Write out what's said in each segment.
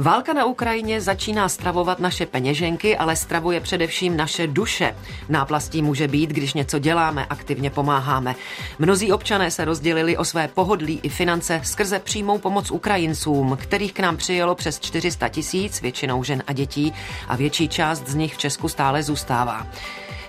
Válka na Ukrajině začíná stravovat naše peněženky, ale stravuje především naše duše. Náplastí může být, když něco děláme, aktivně pomáháme. Mnozí občané se rozdělili o své pohodlí i finance skrze přímou pomoc Ukrajincům, kterých k nám přijelo přes 400 tisíc, většinou žen a dětí, a větší část z nich v Česku stále zůstává.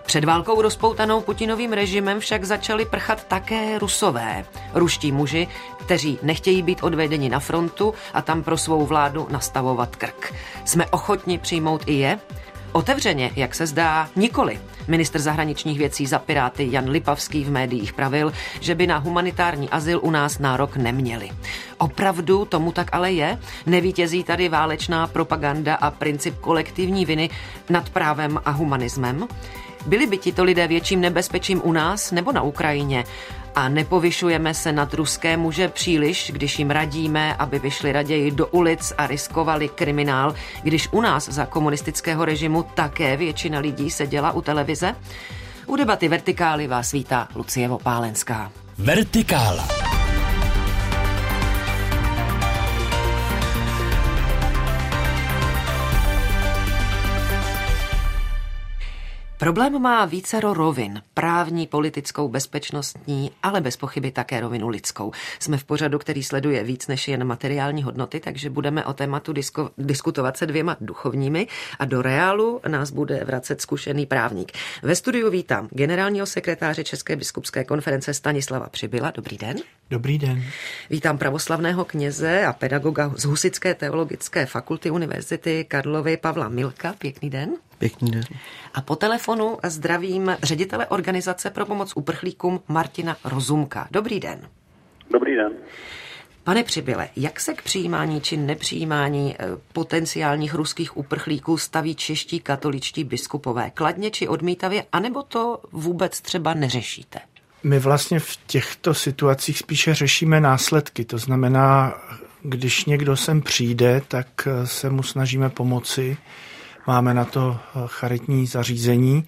Před válkou rozpoutanou Putinovým režimem však začali prchat také rusové. Ruští muži, kteří nechtějí být odvedeni na frontu a tam pro svou vládu nastavovat krk. Jsme ochotni přijmout i je? Otevřeně, jak se zdá, nikoli. Minister zahraničních věcí za Piráty Jan Lipavský v médiích pravil, že by na humanitární azyl u nás nárok neměli. Opravdu tomu tak ale je? Nevítězí tady válečná propaganda a princip kolektivní viny nad právem a humanismem? Byli by tito lidé větším nebezpečím u nás nebo na Ukrajině? A nepovyšujeme se nad ruské muže příliš, když jim radíme, aby vyšli raději do ulic a riskovali kriminál, když u nás za komunistického režimu také většina lidí seděla u televize? U debaty Vertikály vás vítá Lucie Vopálenská. Vertikála. Problém má vícero rovin. Právní, politickou, bezpečnostní, ale bez pochyby také rovinu lidskou. Jsme v pořadu, který sleduje víc než jen materiální hodnoty, takže budeme o tématu disko, diskutovat se dvěma duchovními a do reálu nás bude vracet zkušený právník. Ve studiu vítám generálního sekretáře České biskupské konference Stanislava Přibyla. Dobrý den. Dobrý den. Vítám pravoslavného kněze a pedagoga z Husické teologické fakulty Univerzity Karlovy Pavla Milka. Pěkný den. Pěkný den. A po telefonu zdravím ředitele Organizace pro pomoc uprchlíkům Martina Rozumka. Dobrý den. Dobrý den. Pane Přibyle, jak se k přijímání či nepřijímání eh, potenciálních ruských uprchlíků staví čeští katoličtí biskupové? Kladně či odmítavě, anebo to vůbec třeba neřešíte? My vlastně v těchto situacích spíše řešíme následky. To znamená, když někdo sem přijde, tak eh, se mu snažíme pomoci Máme na to eh, charitní zařízení,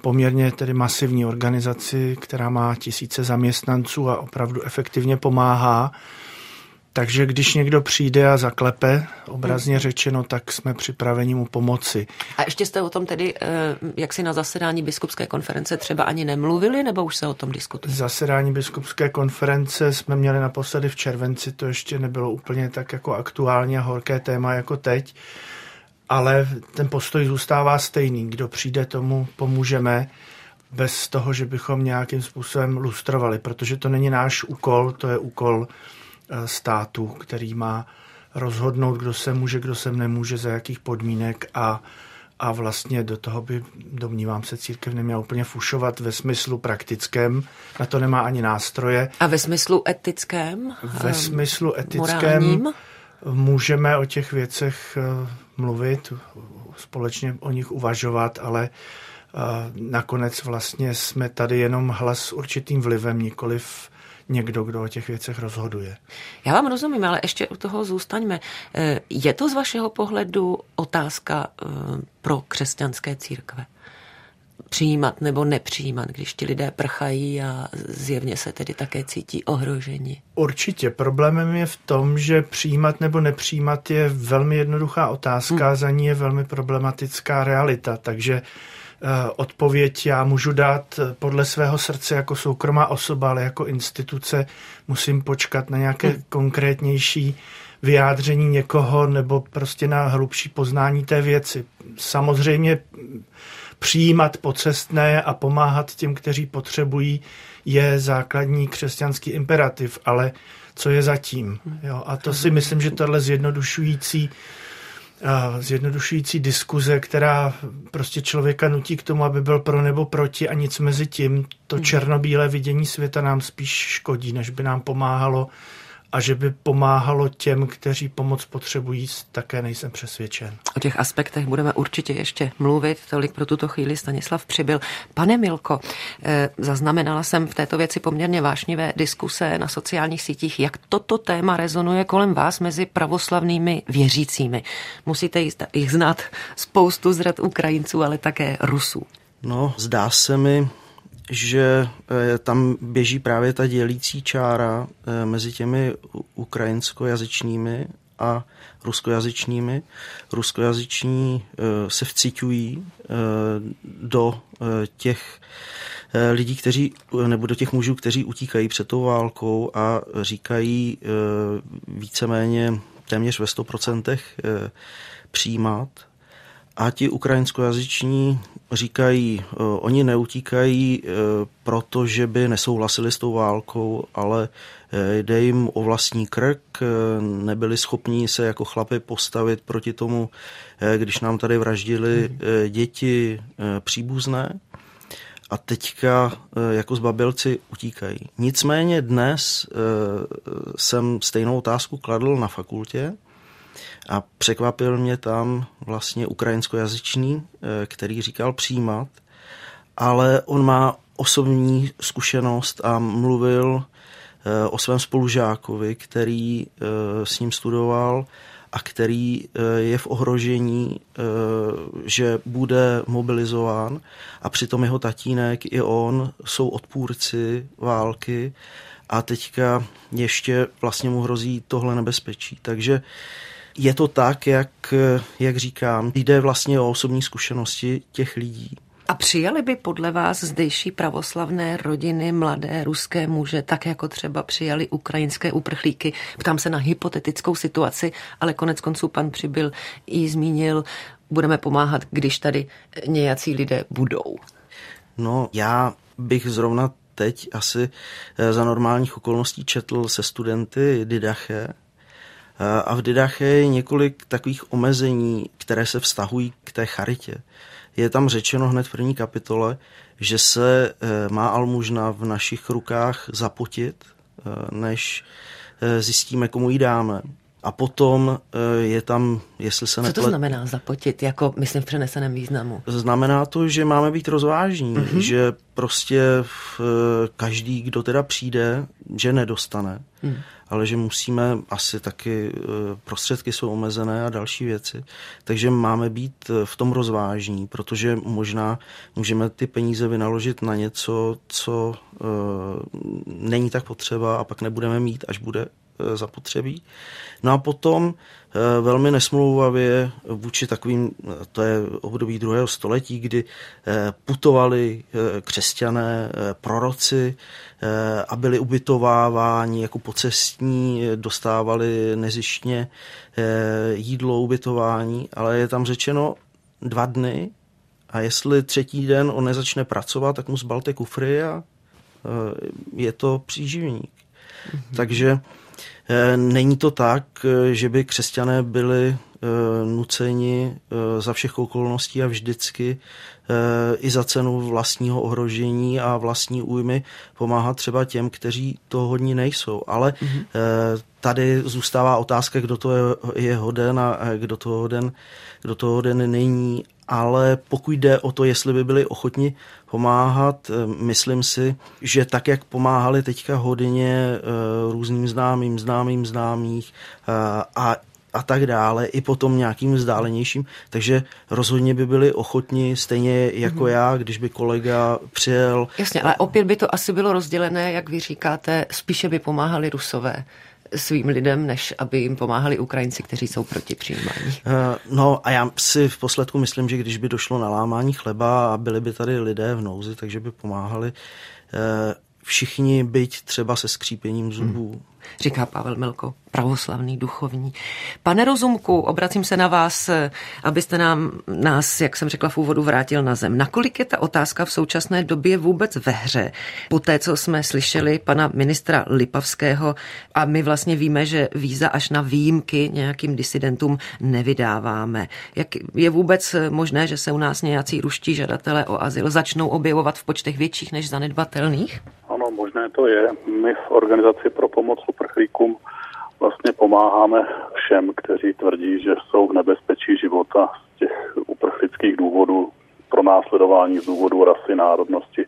poměrně tedy masivní organizaci, která má tisíce zaměstnanců a opravdu efektivně pomáhá. Takže když někdo přijde a zaklepe, obrazně hmm. řečeno, tak jsme připraveni mu pomoci. A ještě jste o tom tedy, eh, jak si na zasedání biskupské konference třeba ani nemluvili, nebo už se o tom diskutuje? Zasedání biskupské konference jsme měli naposledy v červenci, to ještě nebylo úplně tak jako aktuální a horké téma jako teď ale ten postoj zůstává stejný. Kdo přijde, tomu pomůžeme bez toho, že bychom nějakým způsobem lustrovali, protože to není náš úkol, to je úkol státu, který má rozhodnout, kdo se může, kdo se nemůže, za jakých podmínek a, a vlastně do toho by, domnívám se, církev neměla úplně fušovat ve smyslu praktickém, na to nemá ani nástroje. A ve smyslu etickém? Ve ehm, smyslu etickém morálním? můžeme o těch věcech eh, mluvit, společně o nich uvažovat, ale nakonec vlastně jsme tady jenom hlas s určitým vlivem, nikoliv někdo, kdo o těch věcech rozhoduje. Já vám rozumím, ale ještě u toho zůstaňme. E, je to z vašeho pohledu otázka e, pro křesťanské církve? přijímat nebo nepřijímat, když ti lidé prchají a zjevně se tedy také cítí ohroženi? Určitě. Problémem je v tom, že přijímat nebo nepřijímat je velmi jednoduchá otázka, hmm. za ní je velmi problematická realita, takže eh, odpověď já můžu dát podle svého srdce jako soukromá osoba, ale jako instituce musím počkat na nějaké hmm. konkrétnější vyjádření někoho nebo prostě na hlubší poznání té věci. Samozřejmě přijímat pocestné a pomáhat těm, kteří potřebují, je základní křesťanský imperativ, ale co je zatím? Jo? A to si myslím, že tohle zjednodušující zjednodušující diskuze, která prostě člověka nutí k tomu, aby byl pro nebo proti a nic mezi tím, to hmm. černobílé vidění světa nám spíš škodí, než by nám pomáhalo a že by pomáhalo těm, kteří pomoc potřebují, také nejsem přesvědčen. O těch aspektech budeme určitě ještě mluvit, tolik pro tuto chvíli Stanislav přibyl. Pane Milko, eh, zaznamenala jsem v této věci poměrně vášnivé diskuse na sociálních sítích, jak toto téma rezonuje kolem vás mezi pravoslavnými věřícími. Musíte jich znát spoustu z řad Ukrajinců, ale také Rusů. No, zdá se mi, že eh, tam běží právě ta dělící čára eh, mezi těmi ukrajinskojazyčnými a ruskojazyčními. Ruskojazyční se vcitují do těch lidí, kteří, nebo do těch mužů, kteří utíkají před tou válkou a říkají víceméně téměř ve 100% přijímat. A ti ukrajinskojazyční říkají, oni neutíkají, protože by nesouhlasili s tou válkou, ale jde jim o vlastní krk, nebyli schopní se jako chlapy postavit proti tomu, když nám tady vraždili děti příbuzné a teďka jako zbabělci utíkají. Nicméně dnes jsem stejnou otázku kladl na fakultě a překvapil mě tam vlastně ukrajinskojazyčný, který říkal přijímat, ale on má osobní zkušenost a mluvil Eh, o svém spolužákovi, který eh, s ním studoval a který eh, je v ohrožení, že bude mobilizován a přitom jeho tatínek i on jsou odpůrci války a teďka ještě vlastně mu hrozí tohle nebezpečí. Takže je to tak, jak, jak říkám, jde vlastně o osobní zkušenosti těch lidí. A přijali by podle vás zdejší pravoslavné rodiny mladé ruské muže, tak jako třeba přijali ukrajinské uprchlíky? Ptám se na hypotetickou situaci, ale konec konců pan Přibyl i zmínil, budeme pomáhat, když tady nějací lidé budou. No, já bych zrovna teď asi eh, za normálních okolností četl se studenty Didache, a v Didache je několik takových omezení, které se vztahují k té charitě je tam řečeno hned v první kapitole, že se eh, má almužna v našich rukách zapotit, eh, než eh, zjistíme, komu ji dáme. A potom je tam, jestli se neplet... Co to znamená zapotit, jako myslím v přeneseném významu? Znamená to, že máme být rozvážní, mm-hmm. že prostě každý, kdo teda přijde, že nedostane. Mm ale že musíme, asi taky eh, prostředky jsou omezené a další věci, takže máme být eh, v tom rozvážní, protože možná můžeme ty peníze vynaložit na něco, co uh, není tak potřeba a pak nebudeme mít, až bude zapotřebí. No a potom Eh, velmi nesmlouvavě vůči takovým, to je období druhého století, kdy eh, putovali eh, křesťané, proroci a byli ubytováváni jako pocestní, dostávali nezištně jídlo, ubytování, ale je tam řečeno dva dny a jestli třetí den on nezačne pracovat, tak mu zbalte kufry a je to příživník. Mm-hmm. Takže Eh, není to tak, eh, že by křesťané byli eh, nuceni za všech okolností a vždycky i za cenu vlastního ohrožení a vlastní újmy pomáhat třeba těm, kteří to hodní nejsou. Ale mm-hmm. tady zůstává otázka, kdo to je hoden a kdo to hoden, kdo to hoden není ale pokud jde o to, jestli by byli ochotni pomáhat, eh, myslím si, že tak, jak pomáhali teďka hodně eh, různým známým, známým známých eh, a a tak dále, i potom nějakým vzdálenějším, takže rozhodně by byli ochotni, stejně jako mm-hmm. já, když by kolega přijel. Jasně, ale opět by to asi bylo rozdělené, jak vy říkáte, spíše by pomáhali rusové svým lidem, než aby jim pomáhali Ukrajinci, kteří jsou proti přijímání. Eh, no a já si v posledku myslím, že když by došlo na lámání chleba a byli by tady lidé v nouzi, takže by pomáhali eh, všichni, byť třeba se skřípěním zubů. Hmm říká Pavel Milko, pravoslavný duchovní. Pane Rozumku, obracím se na vás, abyste nám nás, jak jsem řekla v úvodu, vrátil na zem. Nakolik je ta otázka v současné době vůbec ve hře? Po té, co jsme slyšeli pana ministra Lipavského a my vlastně víme, že víza až na výjimky nějakým disidentům nevydáváme. Jak je vůbec možné, že se u nás nějací ruští žadatelé o azyl začnou objevovat v počtech větších než zanedbatelných? Ano, možné to je. My v organizaci pro pomoc uprchlíkům vlastně pomáháme všem, kteří tvrdí, že jsou v nebezpečí života z těch uprchlických důvodů, pro následování z důvodu rasy, národnosti,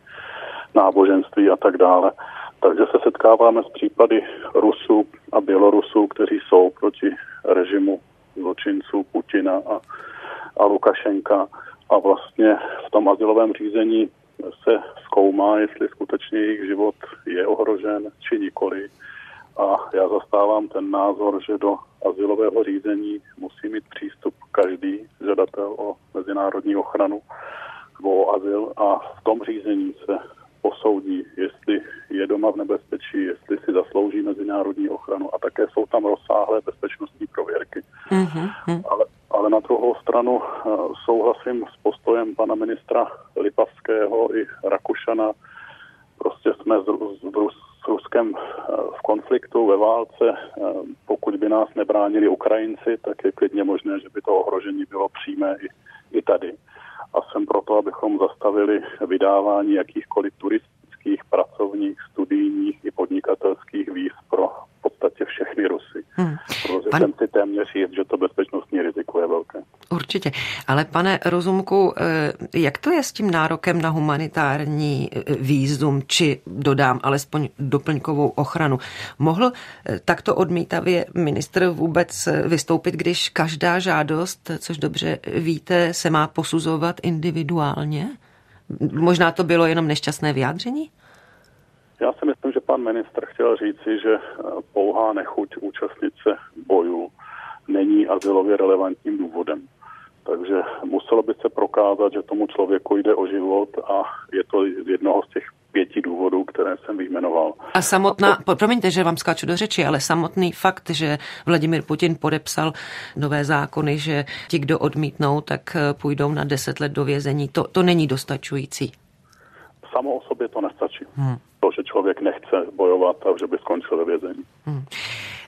náboženství a tak dále. Takže se setkáváme s případy Rusů a Bělorusů, kteří jsou proti režimu zločinců Putina a, a Lukašenka a vlastně v tom asilovém řízení se zkoumá, jestli skutečně jejich život je ohrožen či nikoli. A já zastávám ten názor, že do asilového řízení musí mít přístup každý žadatel o mezinárodní ochranu nebo o azyl. A v tom řízení se posoudí, jestli je doma v nebezpečí, jestli si zaslouží mezinárodní ochranu a také jsou tam rozsáhlé bezpečnostní prověrky. Mm-hmm. Ale, ale na druhou stranu eh, souhlasím s postojem pana ministra Lipavského i Rakušana. Prostě jsme s, s, s Ruskem eh, v konfliktu, ve válce. Eh, pokud by nás nebránili Ukrajinci, tak je klidně možné, že by to ohrožení bylo přímé i, i tady a jsem proto, abychom zastavili vydávání jakýchkoliv turistických, pracovních, studijních i podnikatelských víz pro v podstatě všechny Rusy. Hmm. Protože Pan... jsem si téměř jist, že to bezpečnostní riziko je velké. Určitě. Ale pane Rozumku, eh, jak to je s tím nárokem na humanitární eh, výzum, či dodám alespoň doplňkovou ochranu? Mohl eh, takto odmítavě ministr vůbec vystoupit, když každá žádost, což dobře víte, se má posuzovat individuálně? Možná to bylo jenom nešťastné vyjádření? Já si myslím, že pan ministr chtěl říci, že pouhá nechuť účastnit se bojů není azylově relevantním důvodem. Takže muselo by se prokázat, že tomu člověku jde o život a je to jednoho z těch pěti důvodů, které jsem vyjmenoval. A samotná, a to... promiňte, že vám skáču do řeči, ale samotný fakt, že Vladimir Putin podepsal nové zákony, že ti, kdo odmítnou, tak eh, půjdou na deset let do vězení, to, to není dostačující. Samo o sobě to nestačí. Hmm. To, že člověk nechce bojovat a že by skončil ve vězení. Hmm.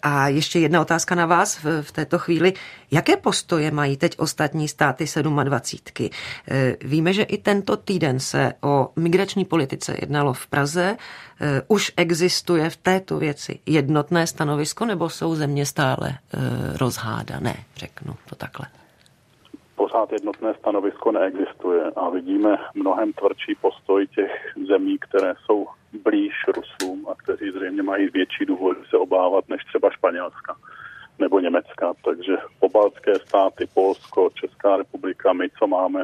A ještě jedna otázka na vás v, v této chvíli. Jaké postoje mají teď ostatní státy 27? Eh, víme, že i tento týden se o migrační politice jednalo v Praze. Eh, už existuje v této věci jednotné stanovisko, nebo jsou země stále eh, rozhádané, řeknu to takhle? pořád jednotné stanovisko neexistuje a vidíme mnohem tvrdší postoj těch zemí, které jsou blíž Rusům a kteří zřejmě mají větší důvod obávat než třeba Španělska nebo Německa. Takže pobaltské státy, Polsko, Česká republika, my, co máme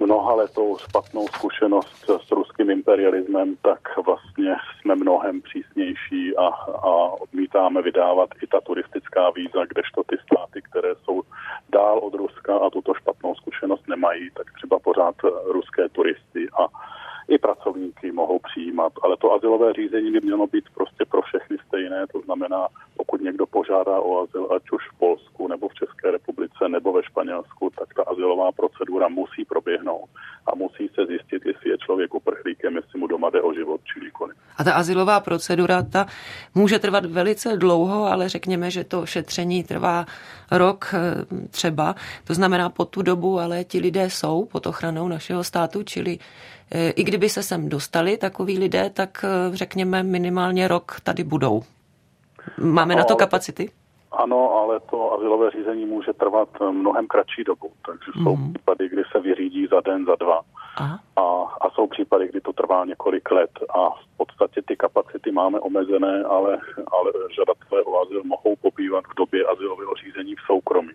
mnoha letou špatnou zkušenost s ruským imperialismem, tak vlastně jsme mnohem přísnější a, a odmítáme vydávat i ta turistická víza, kdežto ty státy, které jsou dál od Ruska a tuto špatnou zkušenost nemají, tak třeba pořád ruské turisty a i pracovníky mohou přijímat, ale to asilové řízení by mělo být prostě pro všechny stejné, to znamená, pokud někdo požádá o azyl, ať už v Polsku nebo v České republice nebo ve Španělsku, tak ta asilová procedura musí proběhnout a musí se zjistit, jestli je člověk uprchlíkem, jestli mu doma jde o život či nikoliv. A ta asilová procedura, ta může trvat velice dlouho, ale řekněme, že to šetření trvá rok eh, třeba. To znamená po tu dobu, ale ti lidé jsou pod ochranou našeho státu, čili eh, i kdyby se sem dostali takoví lidé, tak eh, řekněme minimálně rok tady budou. Máme no, na to kapacity? Ano, ale to azylové řízení může trvat mnohem kratší dobu, takže jsou mm. případy, kdy se vyřídí za den, za dva. Aha. A, a jsou případy, kdy to trvá několik let a v podstatě ty kapacity máme omezené, ale, ale žadatelé o azyl mohou pobývat v době azylového řízení v soukromí,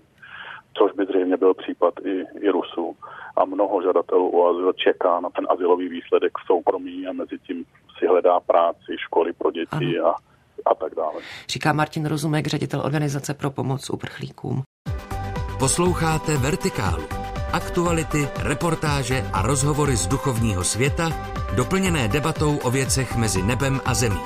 což by zřejmě byl případ i, i Rusů. A mnoho žadatelů o azyl čeká na ten azylový výsledek v soukromí a mezi tím si hledá práci, školy pro děti ano. a a tak dále. Říká Martin Rozumek, ředitel Organizace pro pomoc uprchlíkům. Posloucháte Vertikálu. Aktuality, reportáže a rozhovory z duchovního světa, doplněné debatou o věcech mezi nebem a zemí.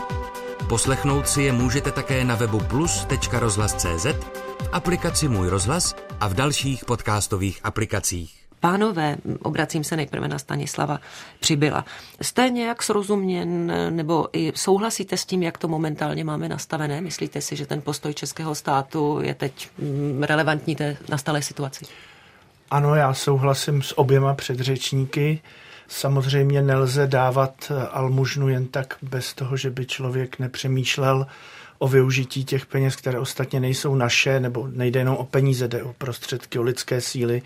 Poslechnout si je můžete také na webu plus.rozhlas.cz, v aplikaci Můj rozhlas a v dalších podcastových aplikacích. Pánové, obracím se nejprve na Stanislava Přibyla. Jste nějak srozuměn nebo i souhlasíte s tím, jak to momentálně máme nastavené? Myslíte si, že ten postoj českého státu je teď mm, relevantní té nastalé situaci? Ano, já souhlasím s oběma předřečníky. Samozřejmě nelze dávat almužnu jen tak bez toho, že by člověk nepřemýšlel o využití těch peněz, které ostatně nejsou naše, nebo nejde jenom o peníze, jde o prostředky, o lidské síly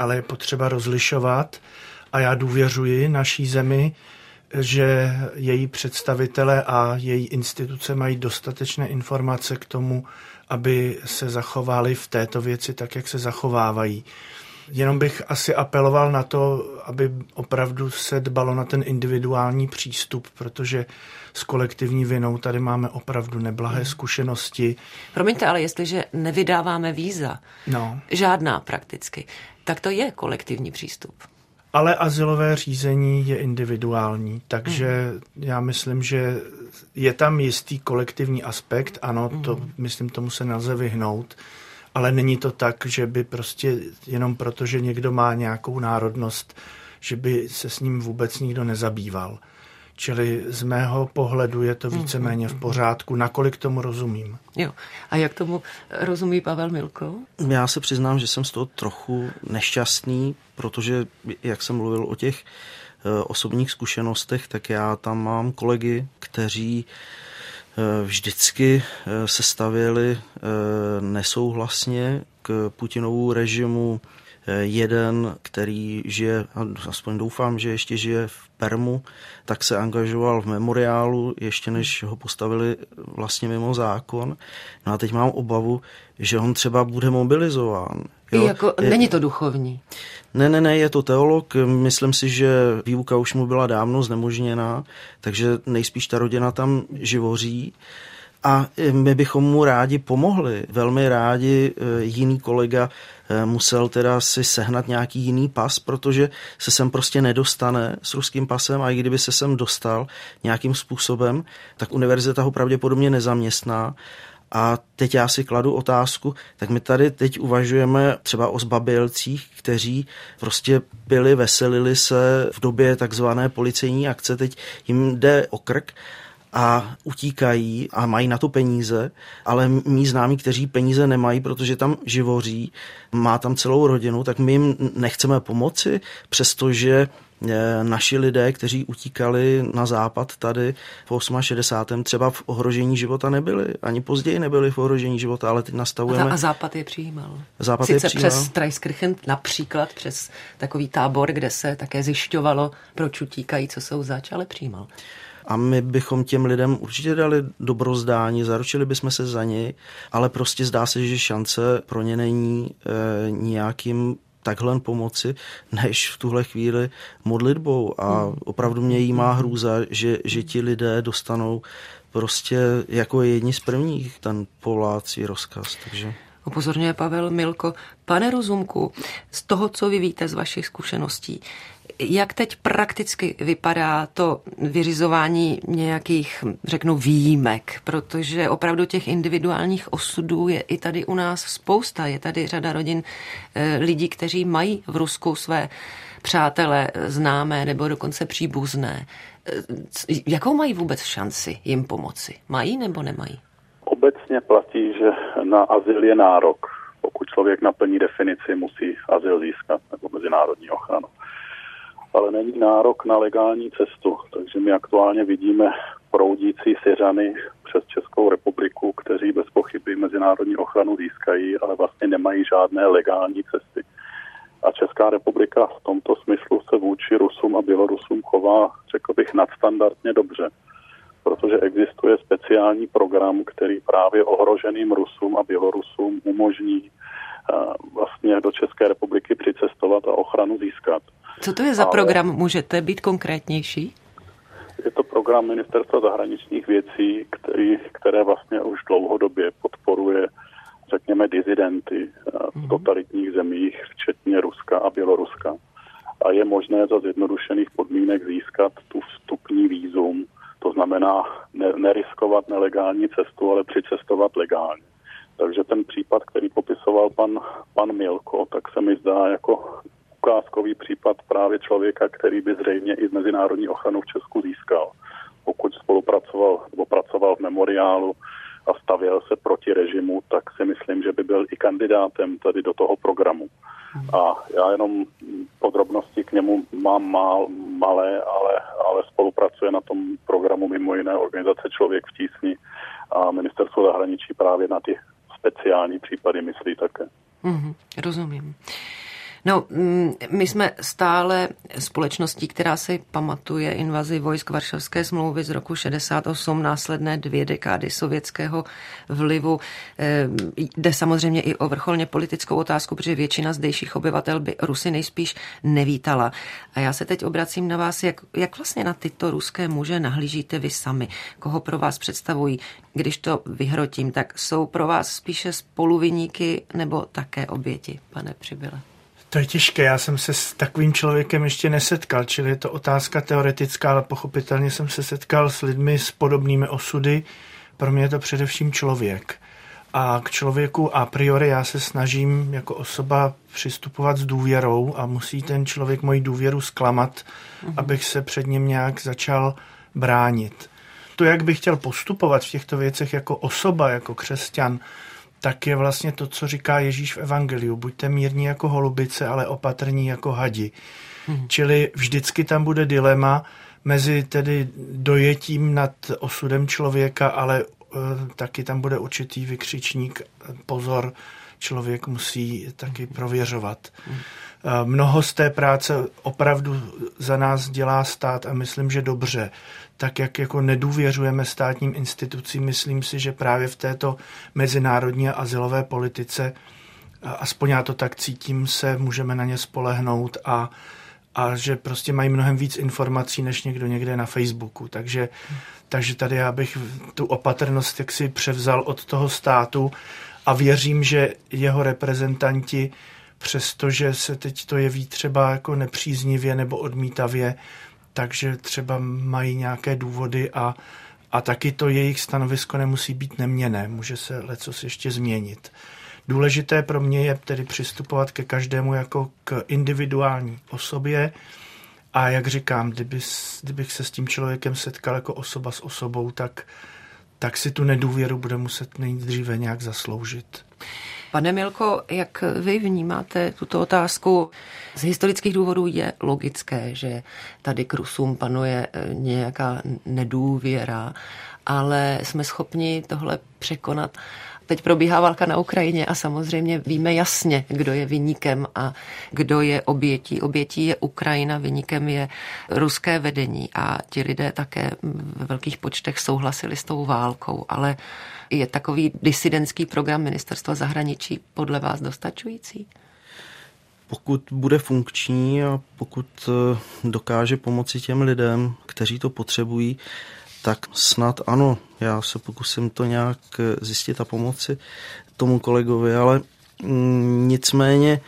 ale je potřeba rozlišovat a já důvěřuji naší zemi, že její představitele a její instituce mají dostatečné informace k tomu, aby se zachovali v této věci tak, jak se zachovávají. Jenom bych asi apeloval na to, aby opravdu se dbalo na ten individuální přístup, protože s kolektivní vinou tady máme opravdu neblahé hmm. zkušenosti. Promiňte, ale jestliže nevydáváme víza, no. žádná prakticky, tak to je kolektivní přístup. Ale asilové řízení je individuální, takže hmm. já myslím, že je tam jistý kolektivní aspekt, ano, to hmm. myslím, tomu se nelze vyhnout, ale není to tak, že by prostě jenom proto, že někdo má nějakou národnost, že by se s ním vůbec nikdo nezabýval. Čili z mého pohledu je to mhm, víceméně v mhm. pořádku, nakolik tomu rozumím. Jo. A jak tomu rozumí Pavel Milko? Já se přiznám, že jsem z toho trochu nešťastný, protože jak jsem mluvil o těch eh, osobních zkušenostech, tak já tam mám kolegy, kteří eh, vždycky eh, se stavěli nesouhlasně k Putinovu režimu jeden, který žije, aspoň doufám, že ještě žije v Permu, tak se angažoval v memoriálu, ještě než ho postavili vlastně mimo zákon. No a teď mám obavu, že on třeba bude mobilizován. Jo? Jako, je, není to duchovní? Ne, ne, ne, je to teolog. Myslím si, že výuka už mu byla dávno znemožněná, takže nejspíš ta rodina tam živoří a my bychom mu rádi pomohli. Velmi rádi e, jiný kolega e, musel teda si sehnat nějaký jiný pas, protože se sem prostě nedostane s ruským pasem a i kdyby se sem dostal nějakým způsobem, tak univerzita ho pravděpodobně nezaměstná. A teď já si kladu otázku, tak my tady teď uvažujeme třeba o zbabělcích, kteří prostě pili, veselili se v době takzvané policejní akce, teď jim jde o krk a utíkají a mají na to peníze, ale mý známí, kteří peníze nemají, protože tam živoří, má tam celou rodinu, tak my jim nechceme pomoci, přestože naši lidé, kteří utíkali na západ tady v 68. třeba v ohrožení života nebyli. Ani později nebyli v ohrožení života, ale teď nastavujeme... A, západ je přijímal. Západ Sice je přijímal. přes Trajskirchen například, přes takový tábor, kde se také zjišťovalo, proč utíkají, co jsou zač, ale přijímal a my bychom těm lidem určitě dali dobrozdání, zaručili bychom se za ně, ale prostě zdá se, že šance pro ně není e, nějakým takhle pomoci, než v tuhle chvíli modlitbou a opravdu mě jí má hrůza, že, že ti lidé dostanou prostě jako jedni z prvních ten polácí rozkaz. Takže... Upozorňuje Pavel Milko. Pane Rozumku, z toho, co vy víte z vašich zkušeností, jak teď prakticky vypadá to vyřizování nějakých, řeknu, výjimek, protože opravdu těch individuálních osudů je i tady u nás spousta. Je tady řada rodin eh, lidí, kteří mají v Rusku své přátelé, známé nebo dokonce příbuzné. Eh, jakou mají vůbec šanci jim pomoci? Mají nebo nemají? Obecně platí, že na azyl je nárok. Pokud člověk naplní definici, musí azyl získat nebo mezinárodní ochranu ale není nárok na legální cestu. Takže my aktuálně vidíme proudící Syřany přes Českou republiku, kteří bez pochyby mezinárodní ochranu získají, ale vlastně nemají žádné legální cesty. A Česká republika v tomto smyslu se vůči Rusům a Bělorusům chová, řekl bych, nadstandardně dobře, protože existuje speciální program, který právě ohroženým Rusům a Bělorusům umožní vlastně do České republiky přicestovat a ochranu získat. Co to je za Ale program? Můžete být konkrétnější? Je to program Ministerstva zahraničních věcí, který, které vlastně už dlouhodobě podporuje, řekněme, dizidenty v mhm. totalitních zemích, včetně Ruska a Běloruska. A je možné za zjednodušených podmínek získat tu vstupní výzum, to znamená ne, neriskovat nelegální cestu, ale přicestovat legálně. Takže ten případ, který popisoval pan, pan Milko, tak se mi zdá jako ukázkový případ právě člověka, který by zřejmě i mezinárodní ochranu v Česku získal. Pokud spolupracoval nebo pracoval v memoriálu a stavěl se proti režimu, tak si myslím, že by byl i kandidátem tady do toho programu. A já jenom podrobnosti k němu mám mal, malé, ale, ale spolupracuje na tom programu mimo jiné organizace Člověk v tísni a ministerstvo zahraničí právě na ty speciální případy myslí také. Mm-hmm, rozumím. No, mm, my jsme stále společností, která si pamatuje invazi vojsk Varšavské smlouvy z roku 68, následné dvě dekády sovětského vlivu. Eh, jde samozřejmě i o vrcholně politickou otázku, protože většina zdejších obyvatel by Rusy nejspíš nevítala. A já se teď obracím na vás, jak, jak vlastně na tyto ruské muže nahlížíte vy sami? Koho pro vás představují? Když to vyhrotím, tak jsou pro vás spíše spoluviníky nebo také oběti, pane Přibyle? To je těžké, já jsem se s takovým člověkem ještě nesetkal, čili je to otázka teoretická, ale pochopitelně jsem se setkal s lidmi s podobnými osudy. Pro mě je to především člověk. A k člověku a priori já se snažím jako osoba přistupovat s důvěrou a musí ten člověk moji důvěru zklamat, mm-hmm. abych se před ním nějak začal bránit. To, jak bych chtěl postupovat v těchto věcech jako osoba, jako křesťan, tak je vlastně to, co říká Ježíš v Evangeliu. Buďte mírní jako holubice, ale opatrní jako hadi. Hmm. Čili vždycky tam bude dilema mezi tedy dojetím nad osudem člověka, ale uh, taky tam bude určitý vykřičník, pozor, člověk musí taky prověřovat. Hmm. Mnoho z té práce opravdu za nás dělá stát a myslím, že dobře tak jak jako nedůvěřujeme státním institucím, myslím si, že právě v této mezinárodní a azylové politice, aspoň já to tak cítím, se můžeme na ně spolehnout a, a že prostě mají mnohem víc informací, než někdo někde na Facebooku. Takže, takže tady já bych tu opatrnost jak si převzal od toho státu a věřím, že jeho reprezentanti, přestože se teď to jeví třeba jako nepříznivě nebo odmítavě, takže třeba mají nějaké důvody a, a taky to jejich stanovisko nemusí být neměné, může se lecos ještě změnit. Důležité pro mě je tedy přistupovat ke každému jako k individuální osobě a jak říkám, kdyby, kdybych se s tím člověkem setkal jako osoba s osobou, tak, tak si tu nedůvěru bude muset nejdříve nějak zasloužit. Pane Milko, jak vy vnímáte tuto otázku? Z historických důvodů je logické, že tady k Rusům panuje eh, nějaká nedůvěra, ale jsme schopni tohle překonat. Teď probíhá válka na Ukrajině a samozřejmě víme jasně, kdo je vyníkem a kdo je obětí. Obětí je Ukrajina, vyníkem je ruské vedení a ti lidé také ve velkých počtech souhlasili s tou válkou, ale je takový disidentský program ministerstva zahraničí podle vás dostačující? Pokud bude funkční a pokud eh, dokáže pomoci těm lidem, kteří to potřebují, tak snad ano, já se pokusím to nějak eh, zjistit a pomoci tomu kolegovi, ale mm, nicméně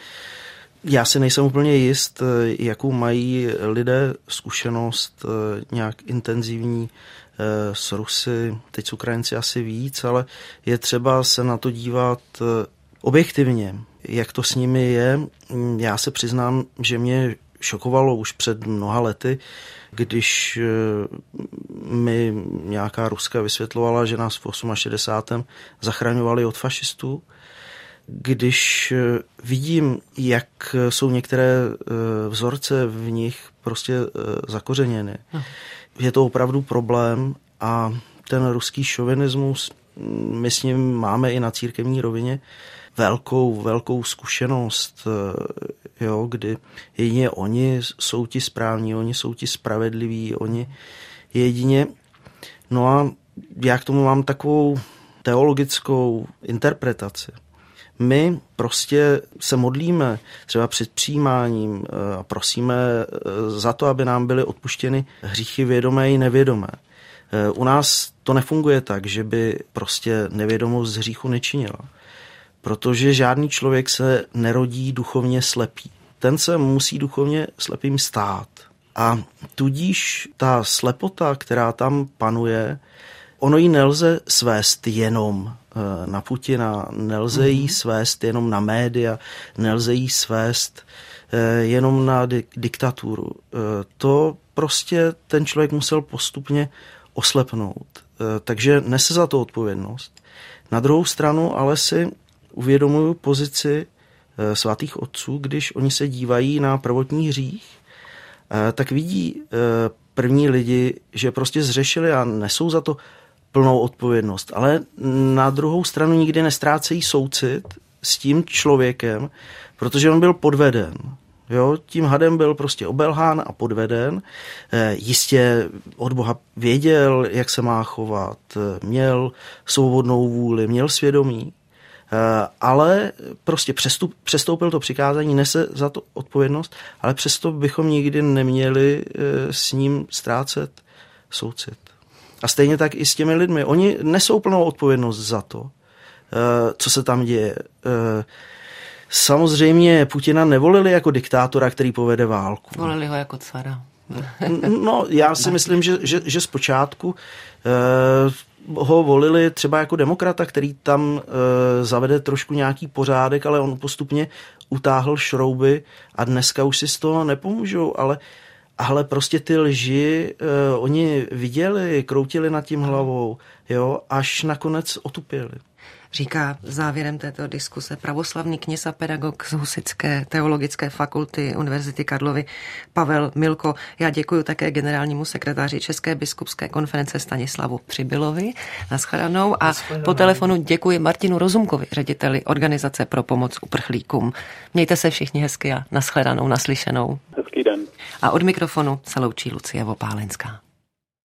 já si nejsem úplně jist, eh, jakou mají lidé zkušenost nějak intenzivní Eh, s Rusy, teď s Ukrajinci asi víc, ale je třeba se na to dívat eh, objektivně, jak to s nimi je. Mm, já se přiznám, že mě šokovalo už před mnoha lety, když eh, mi nějaká Ruska vysvětlovala, že nás v 68. zachraňovali od fašistů. Když vidím, jak jsou některé vzorce v nich prostě zakořeněny, hm je to opravdu problém a ten ruský šovinismus, my s ním máme i na církevní rovině velkou, velkou zkušenost, eh, jo, kdy jedině oni jsou ti správní, oni jsou ti spravedliví, oni jedině. No a já k tomu mám takovou teologickou interpretaci. My prostě se modlíme třeba před přijímáním eh, a prosíme eh, za to, aby nám byly odpuštěny hříchy vědomé i nevědomé. U nás to nefunguje tak, že by prostě nevědomost z hříchu nečinila. Protože žádný člověk se nerodí duchovně slepý. Ten se musí duchovně slepým stát. A tudíž ta slepota, která tam panuje, ono ji nelze svést jenom eh, na Putina, nelze jí mhm. svést jenom na média, nelze jí svést eh, jenom na diktaturu. Eh, to prostě ten člověk musel postupně oslepnout. Takže nese za to odpovědnost. Na druhou stranu ale si uvědomuju pozici svatých otců, když oni se dívají na prvotní hřích, tak vidí první lidi, že prostě zřešili a nesou za to plnou odpovědnost. Ale na druhou stranu nikdy nestrácejí soucit s tím člověkem, protože on byl podveden. Jo, tím hadem byl prostě obelhán a podveden. Jistě od Boha věděl, jak se má chovat, měl svobodnou vůli, měl svědomí, ale prostě přestup, přestoupil to přikázání, nese za to odpovědnost, ale přesto bychom nikdy neměli e, s ním ztrácet soucit. A stejně tak i s těmi lidmi. Oni nesou plnou odpovědnost za to, co se tam děje. Samozřejmě Putina nevolili jako diktátora, který povede válku. Volili ho jako cara. No, já si myslím, že, že, že zpočátku eh, ho volili třeba jako demokrata, který tam eh, zavede trošku nějaký pořádek, ale on postupně utáhl šrouby a dneska už si z toho nepomůžou, ale ale prostě ty lži eh, oni viděli, kroutili nad tím hlavou, jo, až nakonec otupěli říká závěrem této diskuse pravoslavný kněz a pedagog z Husické teologické fakulty Univerzity Karlovy Pavel Milko. Já děkuji také generálnímu sekretáři České biskupské konference Stanislavu Přibylovi. Naschledanou. A po telefonu děkuji Martinu Rozumkovi, řediteli Organizace pro pomoc uprchlíkům. Mějte se všichni hezky a naschledanou, naslyšenou. Hezký den. A od mikrofonu se loučí Lucie Vopálenská.